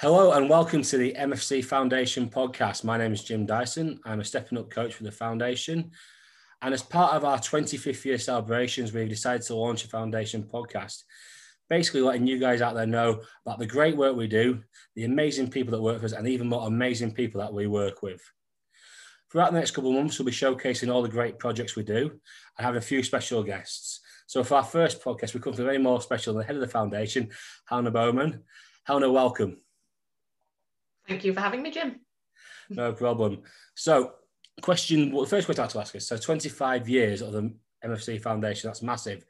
Hello and welcome to the MFC Foundation podcast. My name is Jim Dyson. I'm a stepping up coach for the foundation. And as part of our 25th year celebrations, we've decided to launch a foundation podcast. Basically, letting you guys out there know about the great work we do, the amazing people that work for us, and even more amazing people that we work with. Throughout the next couple of months, we'll be showcasing all the great projects we do and having a few special guests. So, for our first podcast, we come to very more special than the head of the foundation, Helena Bowman. Helena, welcome. Thank you for having me, Jim. No problem. So, question, well, the first question I have to ask is so 25 years of the MFC Foundation, that's massive.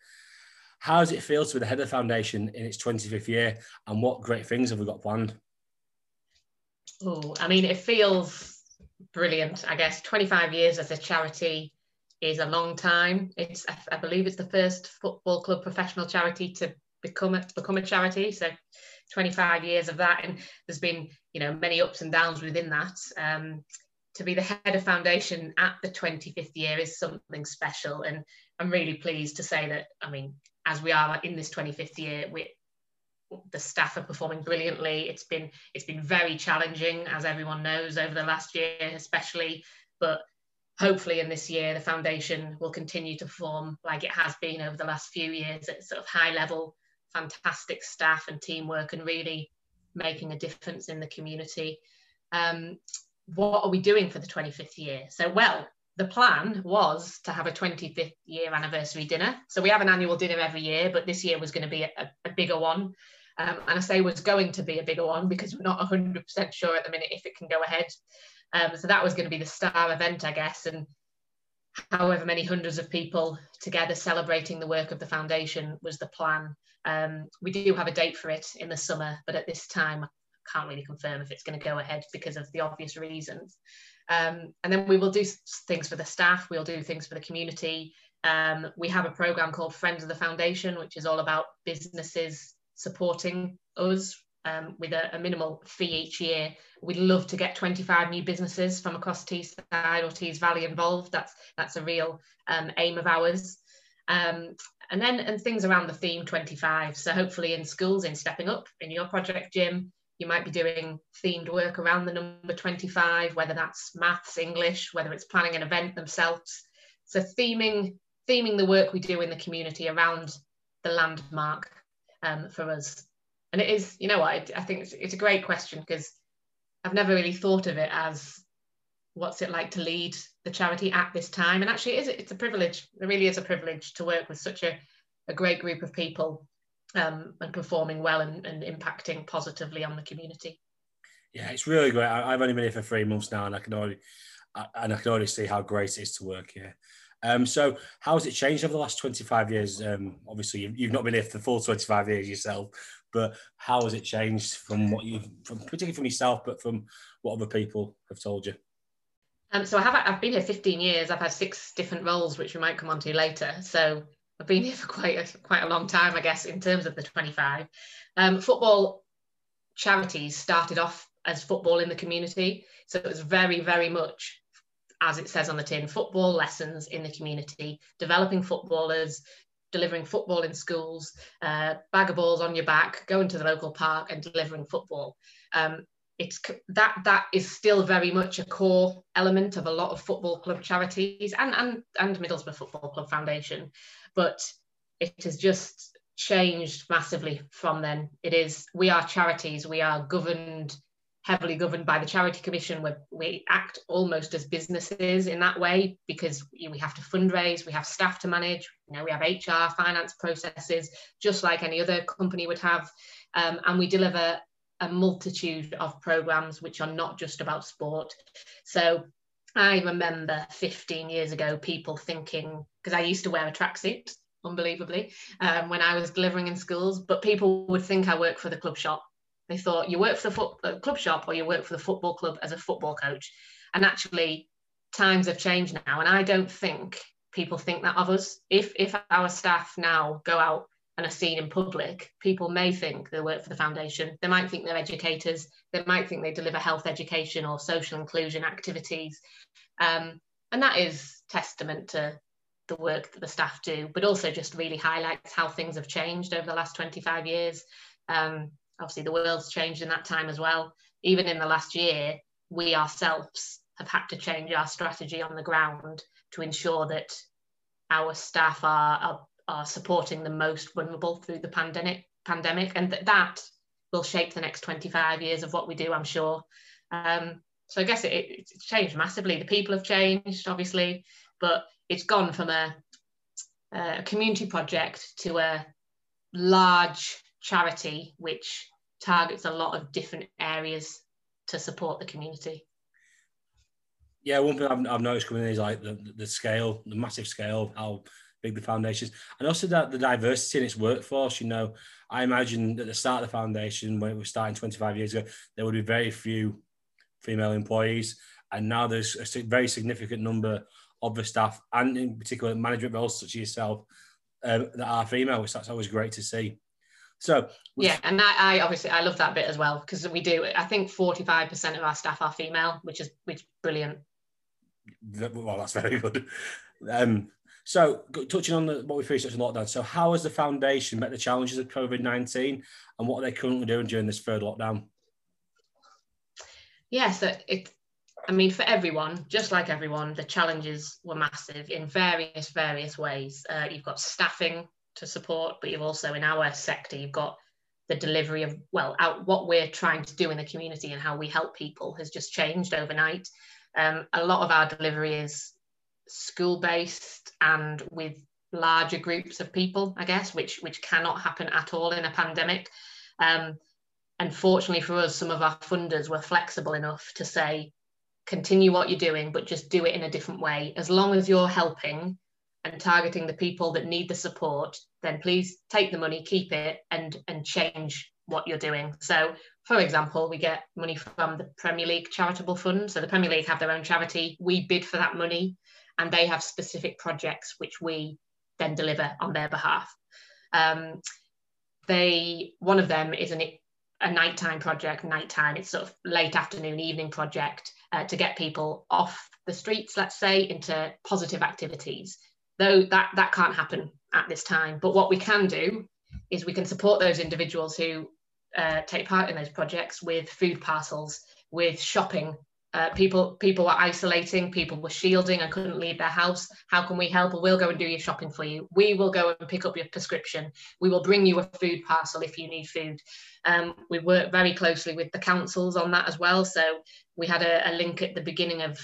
How does it feel to be the head of the foundation in its 25th year, and what great things have we got planned? Oh, I mean, it feels brilliant. I guess 25 years as a charity is a long time. It's, I believe, it's the first football club professional charity to become a, become a charity. So 25 years of that, and there's been you know many ups and downs within that. Um, to be the head of foundation at the 25th year is something special, and I'm really pleased to say that. I mean, as we are in this 25th year, we the staff are performing brilliantly. It's been it's been very challenging, as everyone knows, over the last year, especially. But hopefully, in this year, the foundation will continue to perform like it has been over the last few years at sort of high level fantastic staff and teamwork and really making a difference in the community. Um, what are we doing for the 25th year? So, well, the plan was to have a 25th year anniversary dinner. So we have an annual dinner every year, but this year was going to be a, a bigger one. Um, and I say was going to be a bigger one because we're not 100% sure at the minute if it can go ahead. Um, so that was going to be the star event, I guess. And however many hundreds of people together celebrating the work of the foundation was the plan. Um, we do have a date for it in the summer, but at this time, I can't really confirm if it's going to go ahead because of the obvious reasons. Um, and then we will do things for the staff, we'll do things for the community. Um, we have a program called Friends of the Foundation, which is all about businesses supporting us um, with a, a, minimal fee each year. We'd love to get 25 new businesses from across Teesside or Tees Valley involved. That's that's a real um, aim of ours. Um, and then and things around the theme 25. So hopefully in schools, in stepping up in your project, Jim, you might be doing themed work around the number 25, whether that's maths, English, whether it's planning an event themselves. So theming theming the work we do in the community around the landmark um, for us and it is you know what I, I think it's, it's a great question because I've never really thought of it as what's it like to lead the charity at this time. And actually it is it's a privilege it really is a privilege to work with such a, a great group of people um, and performing well and, and impacting positively on the community. Yeah it's really great. I, have only been here for three months now and I can already I, and I can already see how great it is to work here. Um, so how has it changed over the last 25 years? Um, obviously, you've, you've, not been here for the full 25 years yourself, but how has it changed from what you've, from, particularly from yourself, but from what other people have told you? Um, so I have, I've been here 15 years. I've had six different roles, which we might come on to later. So I've been here for quite a, quite a long time, I guess, in terms of the 25. Um, football charities started off as football in the community. So it was very, very much as it says on the tin, football lessons in the community, developing footballers, delivering football in schools, uh, bag of balls on your back, going to the local park and delivering football. Um, it's that that is still very much a core element of a lot of football club charities and and and Middlesbrough Football Club Foundation, but it has just changed massively from then. It is we are charities, we are governed heavily governed by the charity commission where we act almost as businesses in that way because we have to fundraise we have staff to manage you know we have hr finance processes just like any other company would have. Um, and we deliver a multitude of programs which are not just about sport. So i remember 15 years ago people thinking because i used to wear a tracksuit unbelievably um, when i was delivering in schools but people would think i work for the club shop they thought you work for the foot, uh, club shop or you work for the football club as a football coach. And actually, times have changed now. And I don't think people think that of us. If, if our staff now go out and are seen in public, people may think they work for the foundation. They might think they're educators. They might think they deliver health education or social inclusion activities. Um, and that is testament to the work that the staff do, but also just really highlights how things have changed over the last 25 years. Um, obviously the world's changed in that time as well. Even in the last year, we ourselves have had to change our strategy on the ground to ensure that our staff are, are, are supporting the most vulnerable through the pandemic pandemic and that that will shape the next 25 years of what we do i'm sure um, so i guess it, it's changed massively the people have changed obviously but it's gone from a, a community project to a large charity which targets a lot of different areas to support the community yeah, one thing I've, I've noticed coming in is like the, the scale, the massive scale, of how big the foundation is, and also that the diversity in its workforce. You know, I imagine at the start of the foundation, when it was starting 25 years ago, there would be very few female employees, and now there's a very significant number of the staff, and in particular management roles such as yourself, um, that are female, which that's always great to see. So yeah, and I, I, obviously I love that bit as well because we do. I think 45% of our staff are female, which is which is brilliant well, that's very good. Um, so, touching on the, what we've faced in lockdown, so how has the foundation met the challenges of COVID 19 and what are they currently doing during this third lockdown? Yeah, so it, I mean, for everyone, just like everyone, the challenges were massive in various, various ways. Uh, you've got staffing to support, but you've also, in our sector, you've got the delivery of, well, out, what we're trying to do in the community and how we help people has just changed overnight. Um, a lot of our delivery is school based and with larger groups of people, I guess, which which cannot happen at all in a pandemic. Um, unfortunately for us, some of our funders were flexible enough to say, continue what you're doing, but just do it in a different way. As long as you're helping and targeting the people that need the support, then please take the money, keep it, and and change what you're doing. So for example, we get money from the Premier League charitable fund. So the Premier League have their own charity. We bid for that money and they have specific projects which we then deliver on their behalf. Um, they one of them is an, a nighttime project, nighttime, it's sort of late afternoon, evening project uh, to get people off the streets, let's say, into positive activities. Though that, that can't happen at this time. But what we can do is we can support those individuals who uh, take part in those projects with food parcels, with shopping. Uh, people people were isolating, people were shielding and couldn't leave their house. How can we help? Well, go and do your shopping for you. We will go and pick up your prescription. We will bring you a food parcel if you need food. Um, we work very closely with the councils on that as well. So we had a, a link at the beginning of,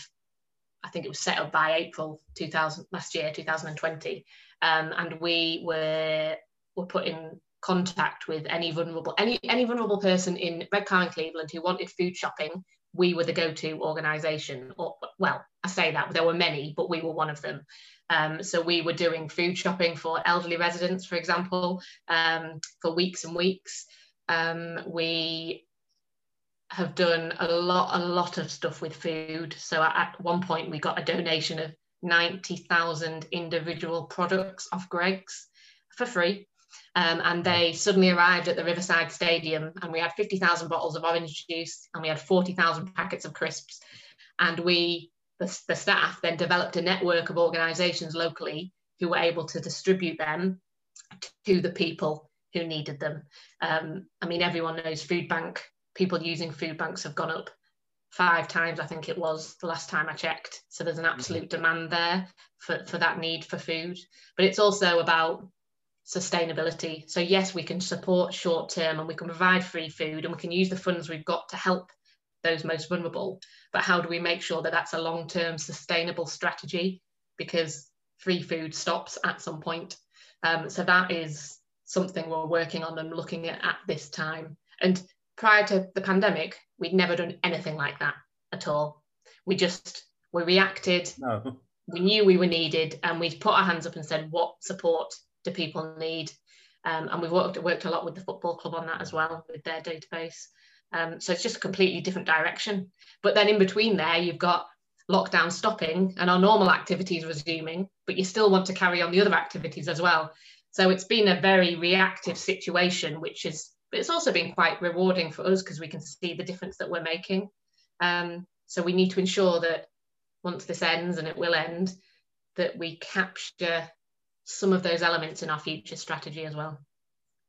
I think it was set up by April 2000 last year, 2020, um, and we were were put in contact with any vulnerable any any vulnerable person in Redcar and Cleveland who wanted food shopping, we were the go-to organisation. Or well, I say that there were many, but we were one of them. Um, so we were doing food shopping for elderly residents, for example, um, for weeks and weeks. Um, we have done a lot, a lot of stuff with food. So at one point, we got a donation of 90,000 individual products off Greggs for free. Um, and they suddenly arrived at the Riverside Stadium, and we had 50,000 bottles of orange juice and we had 40,000 packets of crisps. And we, the, the staff, then developed a network of organisations locally who were able to distribute them to the people who needed them. Um, I mean, everyone knows food bank. People using food banks have gone up five times, I think it was the last time I checked. So there's an absolute mm-hmm. demand there for, for that need for food. But it's also about sustainability. So, yes, we can support short term and we can provide free food and we can use the funds we've got to help those most vulnerable. But how do we make sure that that's a long term sustainable strategy? Because free food stops at some point. Um, so, that is something we're working on and looking at at this time. And prior to the pandemic, we'd never done anything like that at all. We just we reacted. No. We knew we were needed, and we'd put our hands up and said, "What support do people need? Um, and we've worked, worked a lot with the football club on that as well with their database. Um, so it's just a completely different direction. But then in between there, you've got lockdown stopping and our normal activities resuming, but you still want to carry on the other activities as well. So it's been a very reactive situation, which is, but it's also been quite rewarding for us because we can see the difference that we're making. Um, so we need to ensure that once this ends, and it will end, that we capture some of those elements in our future strategy as well.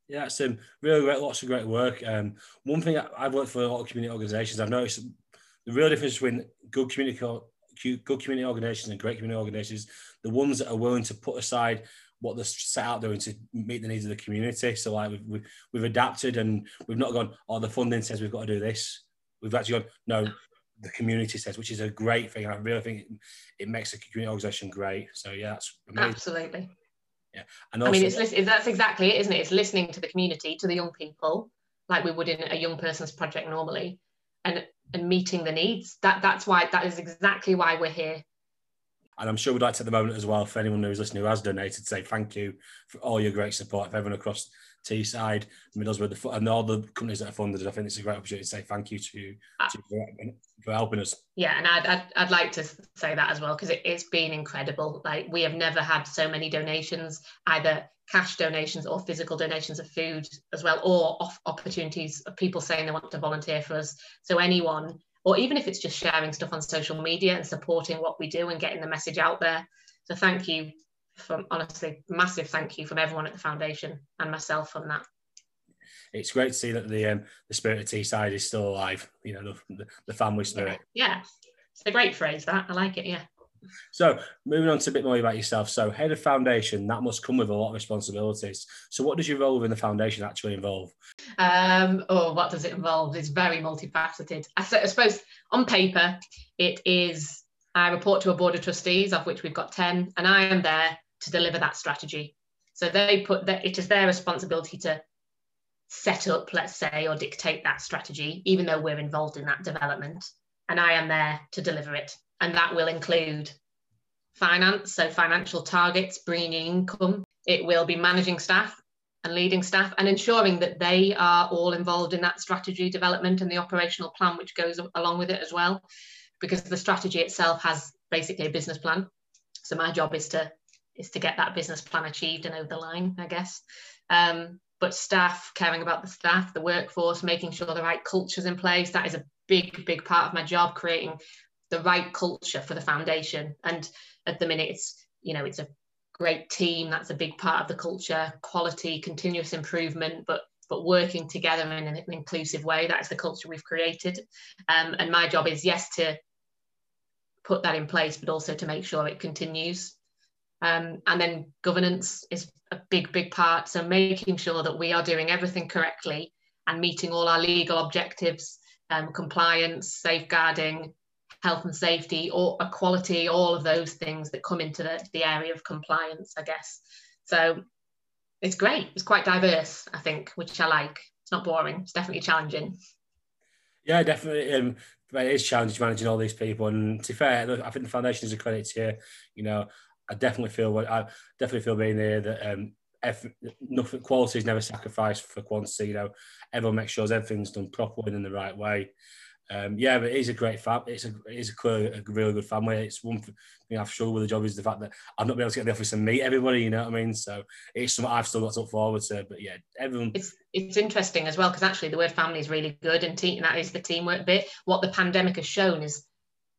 Yeah, it's um, really great, lots of great work. Um, one thing I, I've worked for a lot of community organisations, I've noticed the real difference between good community good community organisations and great community organisations, the ones that are willing to put aside what they're set out doing to meet the needs of the community. So like we've, we've, we've adapted and we've not gone, oh, the funding says we've got to do this. We've actually gone, no, the community says, which is a great thing. I really think it, it makes the community organisation great. So yeah, that's amazing. Absolutely. Yeah, and also, I mean, it's that's exactly it, isn't it? It's listening to the community, to the young people, like we would in a young person's project normally, and and meeting the needs. That that's why that is exactly why we're here. And I'm sure we'd like to take the moment as well for anyone who's listening who has donated, to say thank you for all your great support. If everyone across Teesside, Middlesbrough, the, and all the companies that have funded it. I think it's a great opportunity to say thank you to, uh, to for helping us. Yeah, and I'd, I'd, I'd like to say that as well because it, it's been incredible. Like we have never had so many donations, either cash donations or physical donations of food as well, or off opportunities of people saying they want to volunteer for us. So anyone, or even if it's just sharing stuff on social media and supporting what we do and getting the message out there. So thank you from honestly massive thank you from everyone at the foundation and myself on that it's great to see that the um, the spirit of Teesside is still alive you know the, the family spirit yeah. yeah it's a great phrase that i like it yeah so moving on to a bit more about yourself so head of foundation that must come with a lot of responsibilities so what does your role within the foundation actually involve um oh what does it involve it's very multifaceted I, I suppose on paper it is I report to a board of trustees, of which we've got 10, and I am there to deliver that strategy. So they put that it is their responsibility to set up, let's say, or dictate that strategy, even though we're involved in that development. And I am there to deliver it. And that will include finance, so financial targets, bringing income. It will be managing staff and leading staff and ensuring that they are all involved in that strategy development and the operational plan, which goes along with it as well. Because the strategy itself has basically a business plan. So my job is to is to get that business plan achieved and over the line, I guess. Um, but staff, caring about the staff, the workforce, making sure the right culture's in place, that is a big, big part of my job, creating the right culture for the foundation. And at the minute, it's, you know, it's a great team. That's a big part of the culture, quality, continuous improvement, but but working together in an inclusive way. That's the culture we've created. Um, and my job is, yes, to put that in place, but also to make sure it continues. Um, and then governance is a big, big part. So making sure that we are doing everything correctly and meeting all our legal objectives, um, compliance, safeguarding, health and safety, or equality, all of those things that come into the, the area of compliance, I guess. So it's great. It's quite diverse, I think, which I like. It's not boring. It's definitely challenging. Yeah, definitely. Um, it is challenging managing all these people. And to be fair, I think the foundation is a credit to you. You know, I definitely feel what I definitely feel being there that um, effort, nothing quality is never sacrificed for quantity. You know, everyone makes sure everything's done properly and in the right way. Um, yeah, but it is a great fam. It's a it's a, clear, a really good family. It's one thing I've struggled with the job is the fact that I've not been able to get the office and meet everybody. You know what I mean? So it's something I've still got to look forward to. But yeah, everyone. It's it's interesting as well because actually the word family is really good and team that is the teamwork bit. What the pandemic has shown is,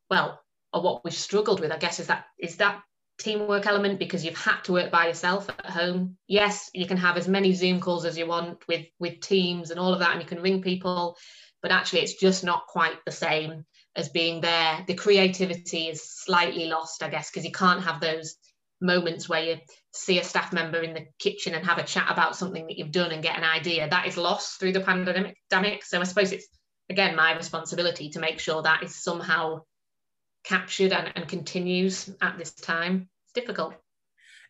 well, or what we've struggled with, I guess, is that is that teamwork element because you've had to work by yourself at home. Yes, you can have as many Zoom calls as you want with with teams and all of that, and you can ring people, but actually it's just not quite the same as being there. The creativity is slightly lost, I guess, because you can't have those moments where you see a staff member in the kitchen and have a chat about something that you've done and get an idea. That is lost through the pandemic. So I suppose it's again my responsibility to make sure that is somehow captured and, and continues at this time. It's difficult.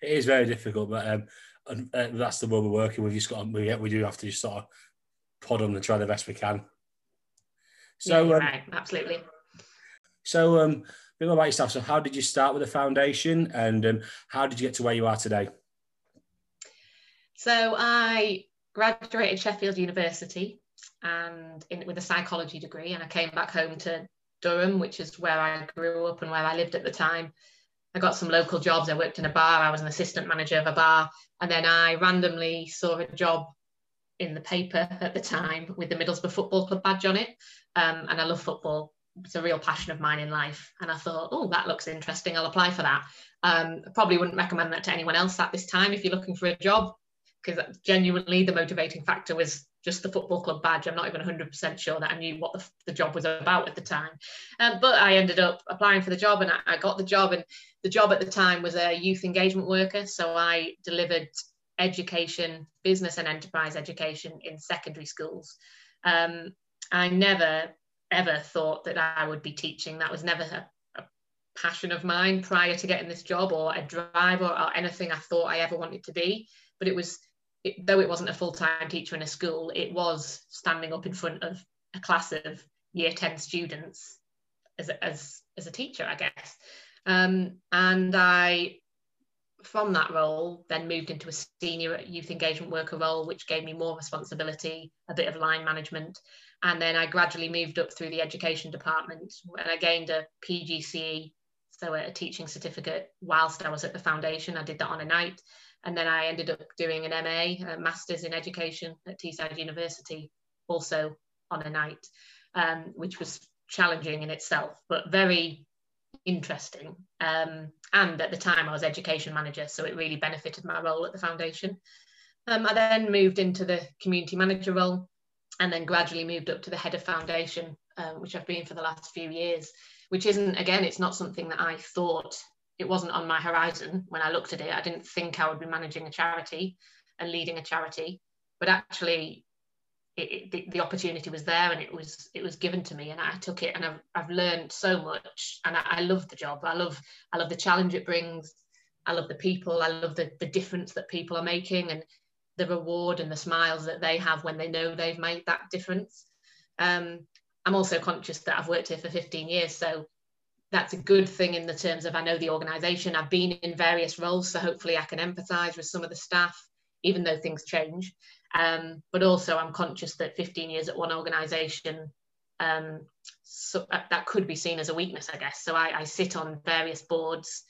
It is very difficult, but um, uh, that's the world we're working with. You just got we, we do have to just sort of pod on and try the best we can. So yeah, um, right, absolutely. So um, a bit more about yourself. So how did you start with the foundation, and um, how did you get to where you are today? So I graduated Sheffield University and in, with a psychology degree, and I came back home to Durham, which is where I grew up and where I lived at the time. I got some local jobs. I worked in a bar. I was an assistant manager of a bar. And then I randomly saw a job in the paper at the time with the Middlesbrough Football Club badge on it. Um, and I love football. It's a real passion of mine in life. And I thought, oh, that looks interesting. I'll apply for that. Um, I probably wouldn't recommend that to anyone else at this time if you're looking for a job because genuinely the motivating factor was just the football club badge. I'm not even 100% sure that I knew what the, the job was about at the time. Um, but I ended up applying for the job and I, I, got the job. And the job at the time was a youth engagement worker. So I delivered education, business and enterprise education in secondary schools. Um, I never, ever thought that I would be teaching. That was never a, a passion of mine prior to getting this job or a drive or, or anything I thought I ever wanted to be. But it was it, though it wasn't a full-time teacher in a school, it was standing up in front of a class of year 10 students as a, as, as a teacher, I guess. Um, and I, from that role, then moved into a senior youth engagement worker role, which gave me more responsibility, a bit of line management. And then I gradually moved up through the education department and I gained a PGCE, so a teaching certificate whilst I was at the foundation. I did that on a night. And then I ended up doing an MA, a Masters in Education at Teesside University, also on a night, um, which was challenging in itself, but very interesting. Um, and at the time, I was education manager, so it really benefited my role at the foundation. Um, I then moved into the community manager role and then gradually moved up to the head of foundation, um, which I've been for the last few years, which isn't, again, it's not something that I thought it wasn't on my horizon when I looked at it. I didn't think I would be managing a charity and leading a charity, but actually, it, it, the, opportunity was there and it was it was given to me and I took it and I've, I've learned so much and I, I love the job. I love I love the challenge it brings. I love the people. I love the, the difference that people are making and the reward and the smiles that they have when they know they've made that difference. Um, I'm also conscious that I've worked here for 15 years, so that's a good thing in the terms of I know the organisation. I've been in various roles, so hopefully I can empathise with some of the staff, even though things change. Um, but also, I'm conscious that 15 years at one organisation, um, so uh, that could be seen as a weakness, I guess. So I, I sit on various boards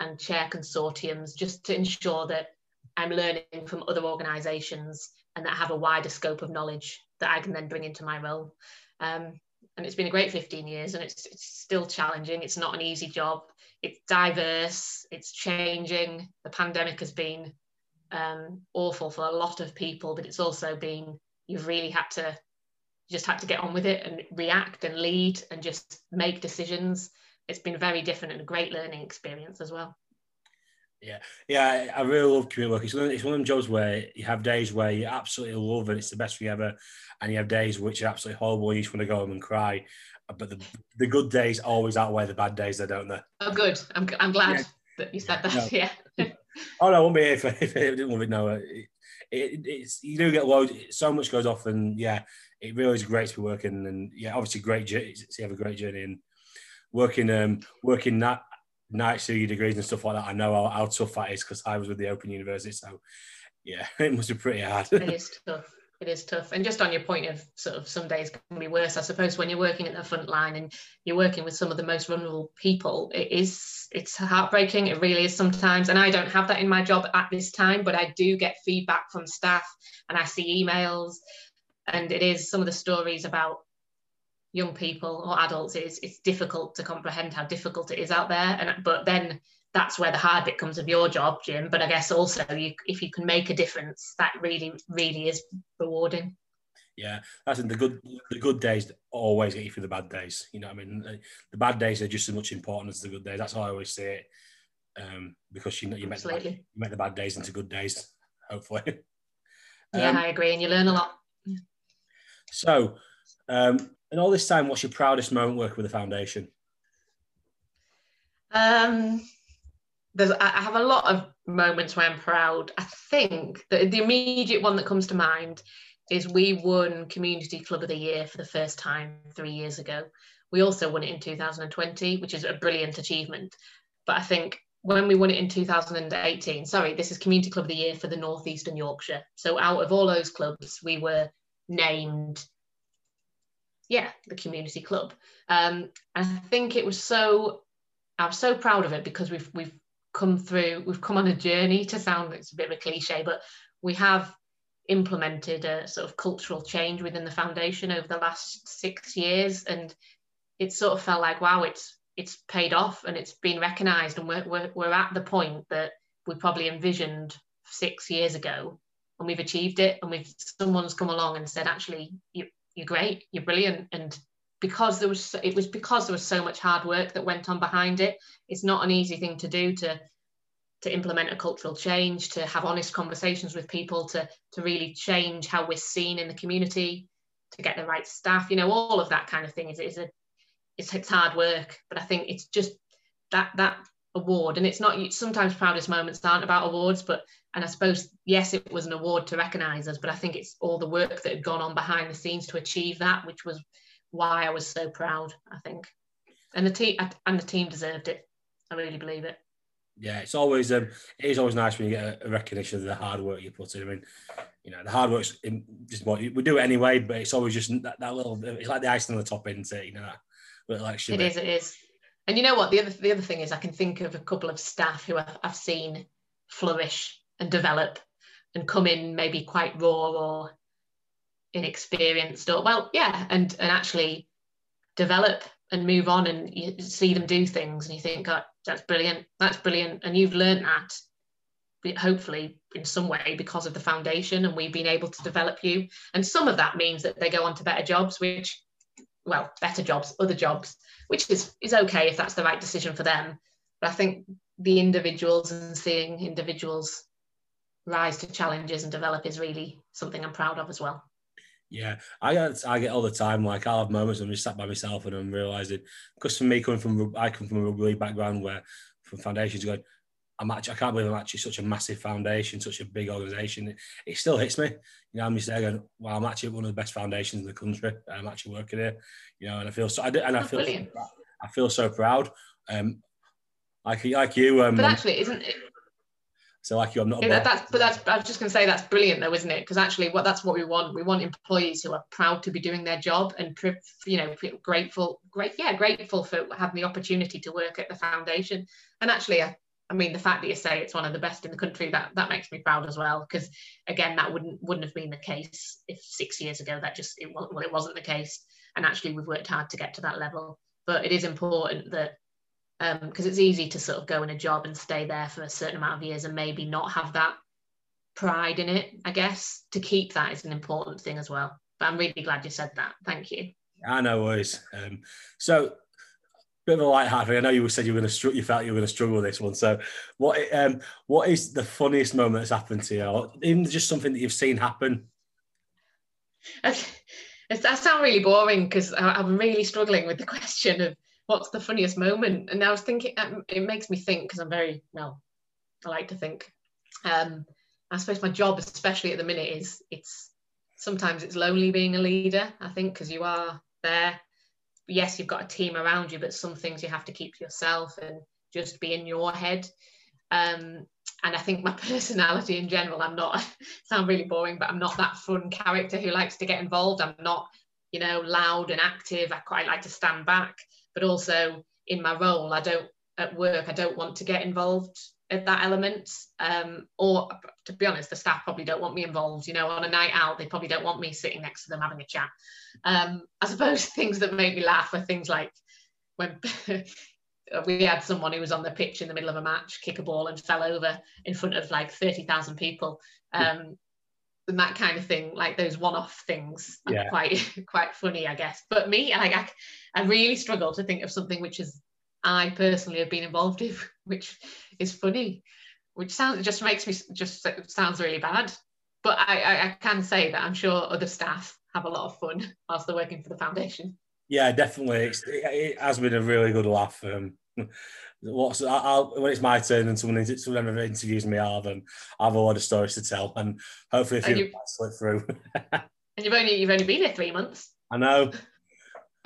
and chair consortiums just to ensure that I'm learning from other organisations and that have a wider scope of knowledge that I can then bring into my role. Um, and it's been a great 15 years and it's, it's still challenging it's not an easy job it's diverse it's changing the pandemic has been um, awful for a lot of people but it's also been you've really had to just had to get on with it and react and lead and just make decisions it's been very different and a great learning experience as well yeah, yeah, I really love community work. It's one, of, it's one of them jobs where you have days where you absolutely love it, it's the best thing ever, and you have days which are absolutely horrible. You just want to go home and cry. But the, the good days always outweigh the bad days, they don't they? Oh, good. I'm, I'm glad yeah. that you said that. No. Yeah. oh no, I won't be here if, if I didn't love it. No, it, it, it's you do get loads. So much goes off, and yeah, it really is great to be working. And yeah, obviously great. To have a great journey and working um working that nights night study degrees and stuff like that, I know how, how tough that is because I was with the Open University. So, yeah, it must be pretty hard. it is tough. It is tough. And just on your point of sort of some days can be worse, I suppose when you're working at the front line and you're working with some of the most vulnerable people, it is it's heartbreaking. It really is sometimes. And I don't have that in my job at this time, but I do get feedback from staff and I see emails. And it is some of the stories about young people or adults it's it's difficult to comprehend how difficult it is out there and but then that's where the hard bit comes of your job jim. But i guess also you, if you can make a difference that really really is rewarding. Yeah that's the good the good days always get you through the bad days you know i mean? The bad days are just as much important as the good days that's how i always say it um, because you know you make, the bad, you make the bad days into good days hopefully. Yeah um, i agree and you learn a lot. So um, and all this time, what's your proudest moment working with the foundation? Um, there's, I have a lot of moments where I'm proud. I think that the immediate one that comes to mind is we won Community Club of the Year for the first time three years ago. We also won it in 2020, which is a brilliant achievement. But I think when we won it in 2018, sorry, this is Community Club of the Year for the Northeastern Yorkshire. So out of all those clubs, we were named yeah, the community club. Um, I think it was so, I was so proud of it because we've we've come through, we've come on a journey to sound it's a bit of a cliche, but we have implemented a sort of cultural change within the foundation over the last six years, and it sort of felt like wow, it's it's paid off and it's been recognised, and we're, we're we're at the point that we probably envisioned six years ago and we've achieved it and we've someone's come along and said actually you, you're great you're brilliant and because there was it was because there was so much hard work that went on behind it it's not an easy thing to do to to implement a cultural change to have honest conversations with people to to really change how we're seen in the community to get the right staff you know all of that kind of thing is, is a it's, it's hard work. But i think it's just that that award and it's not sometimes proudest moments aren't about awards but and i suppose yes it was an award to recognize us but i think it's all the work that had gone on behind the scenes to achieve that which was why i was so proud i think. And the team and the team deserved it. I really believe it. Yeah it's always um it is always nice when you get a, recognition of the hard work you put in. I mean you know the hard work's in, just what we do it anyway but it's always just that, that little it's like the icing on the top isn't it? You know that like it is it is. And you know what? The other the other thing is, I can think of a couple of staff who I've, I've seen flourish and develop and come in maybe quite raw or inexperienced or well, yeah, and and actually develop and move on and you see them do things and you think, God, that's brilliant, that's brilliant, and you've learned that hopefully in some way because of the foundation and we've been able to develop you and some of that means that they go on to better jobs which well better jobs other jobs which is is okay if that's the right decision for them. But I think the individuals and seeing individuals rise to challenges and develop is really something I'm proud of as well. Yeah, I get I get all the time. Like I'll have moments when I'm just sat by myself and I'm realizing because for me coming from I come from a rugby background where from foundations going, I'm actually I can't believe I'm actually such a massive foundation, such a big organisation. It, it, still hits me. You know, I'm just there going, well, I'm actually one of the best foundations in the country. I'm actually working here. You know, and I feel so. I do, and I feel so, I feel so proud. Um, like like you. Um, but actually, isn't it? So like you, I'm not. Yeah, that's but that's. I was just going to say that's brilliant, though, isn't it? Because actually, what that's what we want. We want employees who are proud to be doing their job and you know grateful, great, yeah, grateful for having the opportunity to work at the foundation. And actually, I, I mean, the fact that you say it's one of the best in the country that that makes me proud as well. Because again, that wouldn't wouldn't have been the case if six years ago that just it well, it wasn't the case. And actually, we've worked hard to get to that level. But it is important that because um, it's easy to sort of go in a job and stay there for a certain amount of years and maybe not have that pride in it. I guess to keep that is an important thing as well. But I'm really glad you said that. Thank you. I know worries. Um, so bit of a light heart. I know you said you were going to struggle. You felt you were going to struggle with this one. So, what um, what is the funniest moment that's happened to you, or even just something that you've seen happen? That sounds really boring because I'm really struggling with the question of what's the funniest moment. And I was thinking, um, it makes me think because I'm very well. I like to think. Um, I suppose my job, especially at the minute, is it's sometimes it's lonely being a leader. I think because you are there yes, you've got a team around you, but some things you have to keep to yourself and just be in your head. Um, and I think my personality in general, I'm not sound really boring, but I'm not that fun character who likes to get involved. I'm not, you know, loud and active. I quite like to stand back, but also in my role, I don't at work, I don't want to get involved at that element. Um, or to be honest, the staff probably don't want me involved. You know, on a night out, they probably don't want me sitting next to them having a chat. Um, I suppose things that make me laugh are things like when we had someone who was on the pitch in the middle of a match, kick a ball and fell over in front of like 30,000 people. Um, and that kind of thing, like those one-off things, yeah. quite quite funny, I guess. But me, like I, I really struggle to think of something which is I personally have been involved in, which is funny, which sounds just makes me just sounds really bad. But I, I, I can say that I'm sure other staff have a lot of fun whilst they're working for the foundation. Yeah, definitely. It's, it has been a really good laugh. Um, what's I'll, when it's my turn and someone, someone interviews me, I'll have, um, I have a lot of stories to tell, and hopefully a few slip through. and you've only you've only been here three months. I know.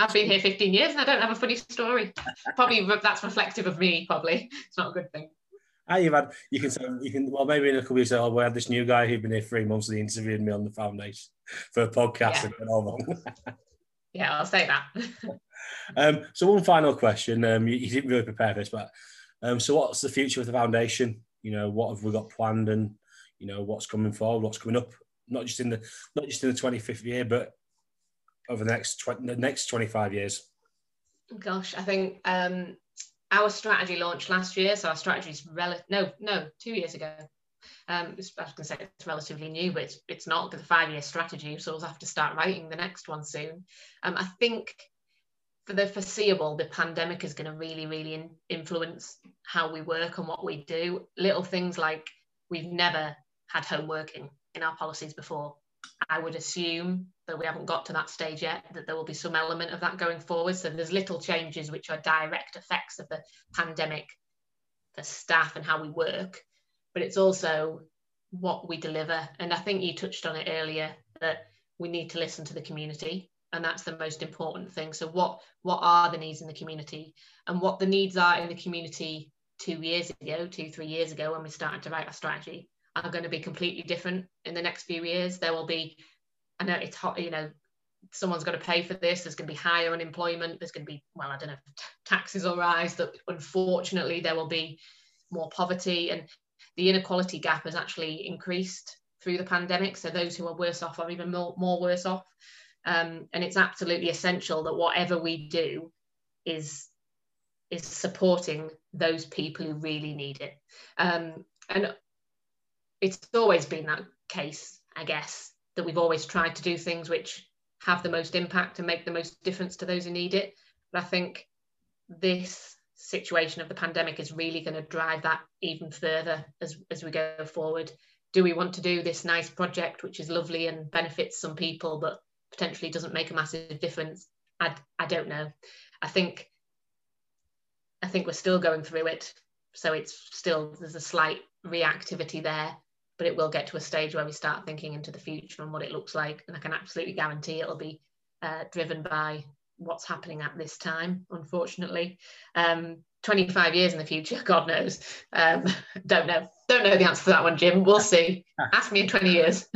I've been here 15 years and I don't have a funny story. Probably that's reflective of me. Probably it's not a good thing. Ah, you've had you can say you can well maybe in a couple of years oh, we had this new guy who'd been here three months and he interviewed me on the foundation for a podcast yeah. and all that. yeah, I'll say that. um, so one final question. Um, you, you, didn't really prepare this, but um, so what's the future of the foundation? You know, what have we got planned and you know what's coming forward, what's coming up, not just in the not just in the 25th year, but over the next tw- the next 25 years? Gosh, I think um, our strategy launched last year, so our strategy is relative. No, no, two years ago. Um, I was going to say it's relatively new, but it's, it's not the five-year strategy, so we'll have to start writing the next one soon. Um, I think for the foreseeable, the pandemic is going to really, really in, influence how we work and what we do. Little things like we've never had home working in our policies before. I would assume that we haven't got to that stage yet, that there will be some element of that going forward. So there's little changes which are direct effects of the pandemic for staff and how we work, but it's also what we deliver. And I think you touched on it earlier that we need to listen to the community and that's the most important thing. So what what are the needs in the community? And what the needs are in the community two years ago two three years ago when we started to write our strategy are going to be completely different in the next few years. There will be i know it's hot you know someone's got to pay for this there's going to be higher unemployment there's going to be well i don't know taxes will rise that unfortunately there will be more poverty. And the inequality gap has actually increased through the pandemic. So those who are worse off are even more, more worse off. Um, and it's absolutely essential that whatever we do is is supporting those people who really need it. Um, and it's always been that case i guess that we've always tried to do things which have the most impact and make the most difference to those who need it. But i think this situation of the pandemic is really going to drive that even further as, as we go forward. Do we want to do this nice project which is lovely and benefits some people but potentially doesn't make a massive difference? I, I don't know. I think i think we're still going through it so it's still there's a slight reactivity there but it will get to a stage where we start thinking into the future and what it looks like and i can absolutely guarantee it'll be uh, driven by what's happening at this time unfortunately. Um, 25 years in the future god knows. Um, don't know. Don't know the answer for that one jim. We'll see. Ask me in 20 years.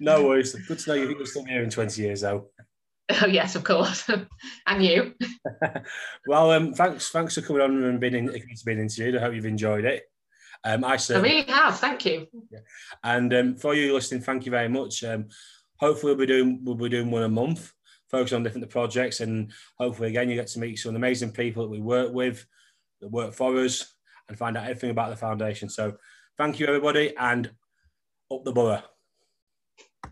No worries. Good to know you think you're still here in 20 years though. Oh yes of course. And you. Well um, thanks thanks for coming on and being in, being interviewed. I hope you've enjoyed it. Um, I, I really have. Thank you. Yeah. And um, for you listening, thank you very much. Um, hopefully, we'll be doing we'll be doing one a month, focus on different projects, and hopefully, again, you get to meet some amazing people that we work with, that work for us, and find out everything about the foundation. So, thank you, everybody, and up the Boro.